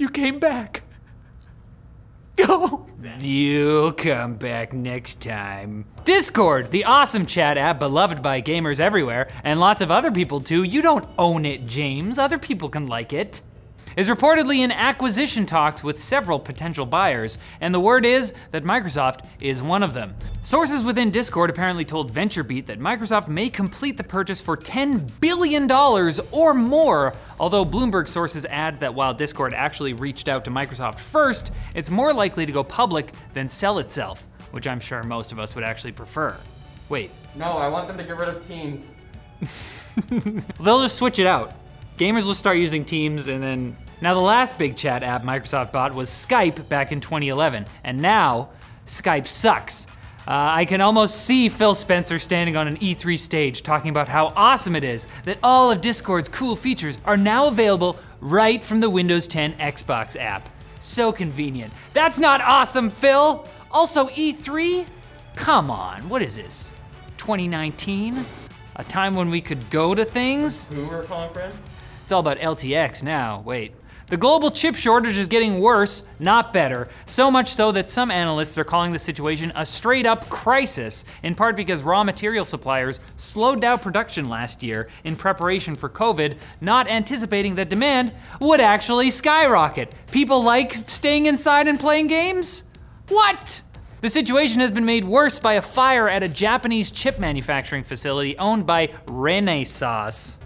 You came back. Go. You'll come back next time. Discord, the awesome chat app beloved by gamers everywhere, and lots of other people too. You don't own it, James. Other people can like it is reportedly in acquisition talks with several potential buyers, and the word is that Microsoft is one of them. Sources within Discord apparently told VentureBeat that Microsoft may complete the purchase for $10 billion or more, although Bloomberg sources add that while Discord actually reached out to Microsoft first, it's more likely to go public than sell itself, which I'm sure most of us would actually prefer. Wait. No, I want them to get rid of Teams. They'll just switch it out. Gamers will start using Teams and then. Now, the last big chat app Microsoft bought was Skype back in 2011, and now Skype sucks. Uh, I can almost see Phil Spencer standing on an E3 stage talking about how awesome it is that all of Discord's cool features are now available right from the Windows 10 Xbox app. So convenient. That's not awesome, Phil! Also, E3? Come on, what is this? 2019? A time when we could go to things? Boomer conference? It's all about LTX now. Wait. The global chip shortage is getting worse, not better. So much so that some analysts are calling the situation a straight up crisis, in part because raw material suppliers slowed down production last year in preparation for COVID, not anticipating that demand would actually skyrocket. People like staying inside and playing games? What? The situation has been made worse by a fire at a Japanese chip manufacturing facility owned by Renesas.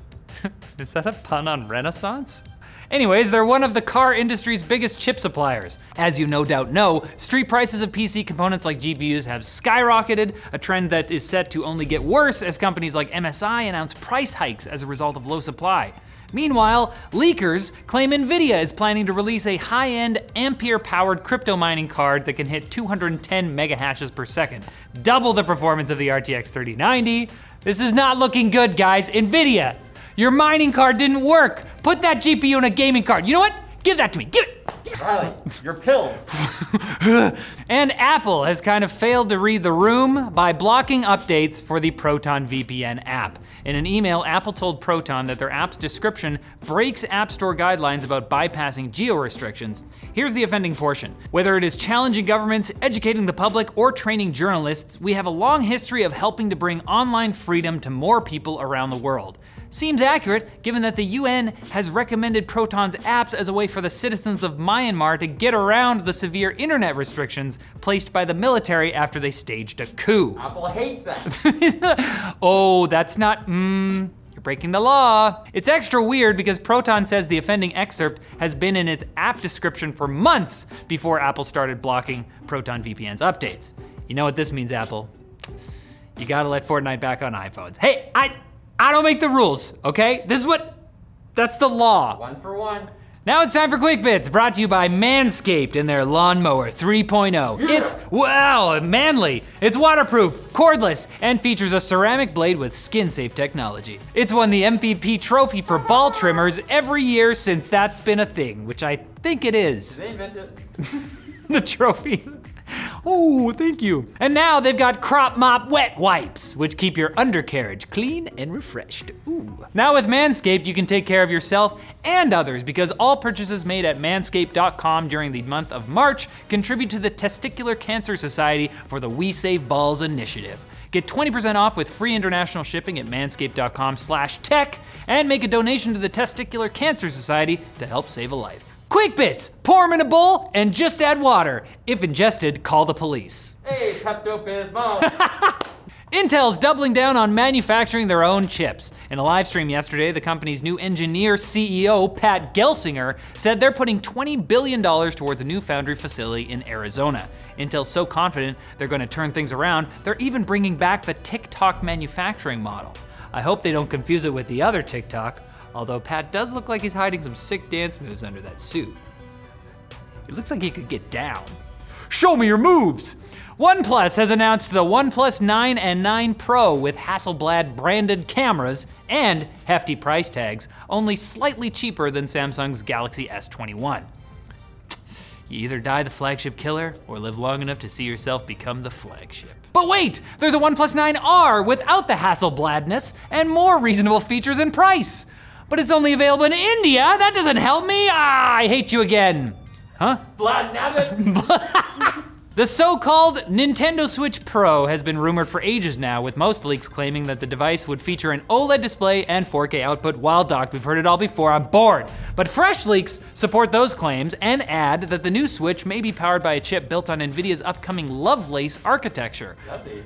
Is that a pun on Renaissance? Anyways, they're one of the car industry's biggest chip suppliers. As you no doubt know, street prices of PC components like GPUs have skyrocketed, a trend that is set to only get worse as companies like MSI announce price hikes as a result of low supply. Meanwhile, leakers claim Nvidia is planning to release a high-end Ampere-powered crypto mining card that can hit 210 megahashes per second, double the performance of the RTX 3090. This is not looking good, guys. Nvidia, your mining card didn't work. Put that GPU in a gaming card. You know what? Give that to me. Give it. Riley, your pills. and Apple has kind of failed to read the room by blocking updates for the Proton VPN app. In an email, Apple told Proton that their app's description breaks App Store guidelines about bypassing geo restrictions. Here's the offending portion. Whether it is challenging governments, educating the public, or training journalists, we have a long history of helping to bring online freedom to more people around the world. Seems accurate, given that the UN has recommended Proton's apps as a way for the citizens of Myanmar to get around the severe internet restrictions placed by the military after they staged a coup. Apple hates that. oh, that's not, mmm, you're breaking the law. It's extra weird because Proton says the offending excerpt has been in its app description for months before Apple started blocking Proton VPN's updates. You know what this means, Apple? You gotta let Fortnite back on iPhones. Hey, I, I don't make the rules, okay? This is what, that's the law. One for one. Now it's time for Quick Bits, brought to you by Manscaped and their Lawnmower 3.0. Yeah. It's, wow, manly. It's waterproof, cordless, and features a ceramic blade with skin safe technology. It's won the MVP trophy for ball trimmers every year since that's been a thing, which I think it is. They invent it? the trophy. Oh, thank you. And now they've got Crop Mop Wet Wipes, which keep your undercarriage clean and refreshed. Ooh. Now with Manscaped, you can take care of yourself and others because all purchases made at manscaped.com during the month of March contribute to the Testicular Cancer Society for the We Save Balls initiative. Get 20% off with free international shipping at manscaped.com slash tech and make a donation to the Testicular Cancer Society to help save a life. Quick bits, pour them in a bowl and just add water. If ingested, call the police. Hey, Pepto-Bismol. Intel's doubling down on manufacturing their own chips. In a live stream yesterday, the company's new engineer CEO, Pat Gelsinger, said they're putting $20 billion towards a new foundry facility in Arizona. Intel's so confident they're going to turn things around, they're even bringing back the tick-tock manufacturing model. I hope they don't confuse it with the other TikTok, Although Pat does look like he's hiding some sick dance moves under that suit. It looks like he could get down. Show me your moves! OnePlus has announced the OnePlus 9 and 9 Pro with Hasselblad branded cameras and hefty price tags, only slightly cheaper than Samsung's Galaxy S21. You either die the flagship killer or live long enough to see yourself become the flagship. But wait, there's a OnePlus 9R without the Hasselbladness and more reasonable features and price. But it's only available in India. That doesn't help me. Ah, I hate you again. Huh? Blood nabbit. The so called Nintendo Switch Pro has been rumored for ages now, with most leaks claiming that the device would feature an OLED display and 4K output while docked. We've heard it all before, I'm bored. But fresh leaks support those claims and add that the new Switch may be powered by a chip built on NVIDIA's upcoming Lovelace architecture.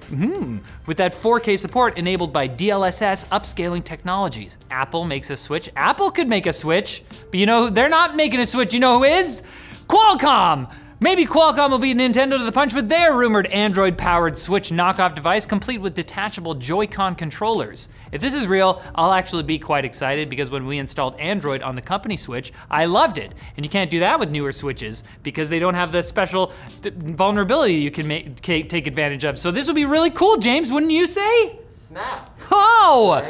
Hmm. With that 4K support enabled by DLSS upscaling technologies. Apple makes a Switch. Apple could make a Switch, but you know, they're not making a Switch. You know who is? Qualcomm! Maybe Qualcomm will beat Nintendo to the punch with their rumored Android powered Switch knockoff device complete with detachable Joy-Con controllers. If this is real, I'll actually be quite excited because when we installed Android on the company Switch, I loved it. And you can't do that with newer Switches because they don't have the special vulnerability you can make, take advantage of. So this will be really cool, James, wouldn't you say? Snap. Oh!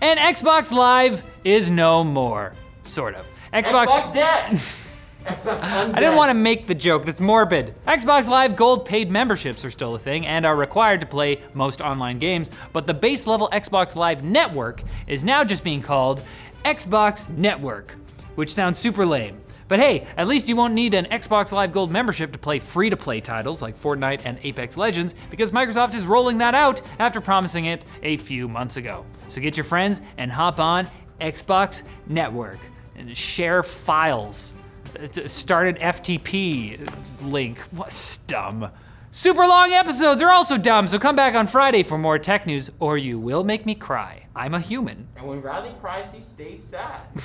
And Xbox Live is no more, sort of. Xbox. Xbox dead. I didn't want to make the joke, that's morbid. Xbox Live Gold paid memberships are still a thing and are required to play most online games, but the base level Xbox Live network is now just being called Xbox Network, which sounds super lame. But hey, at least you won't need an Xbox Live Gold membership to play free to play titles like Fortnite and Apex Legends because Microsoft is rolling that out after promising it a few months ago. So get your friends and hop on Xbox Network and share files. Start an FTP link. What's dumb? Super long episodes are also dumb, so come back on Friday for more tech news or you will make me cry. I'm a human. And when Riley cries, he stays sad.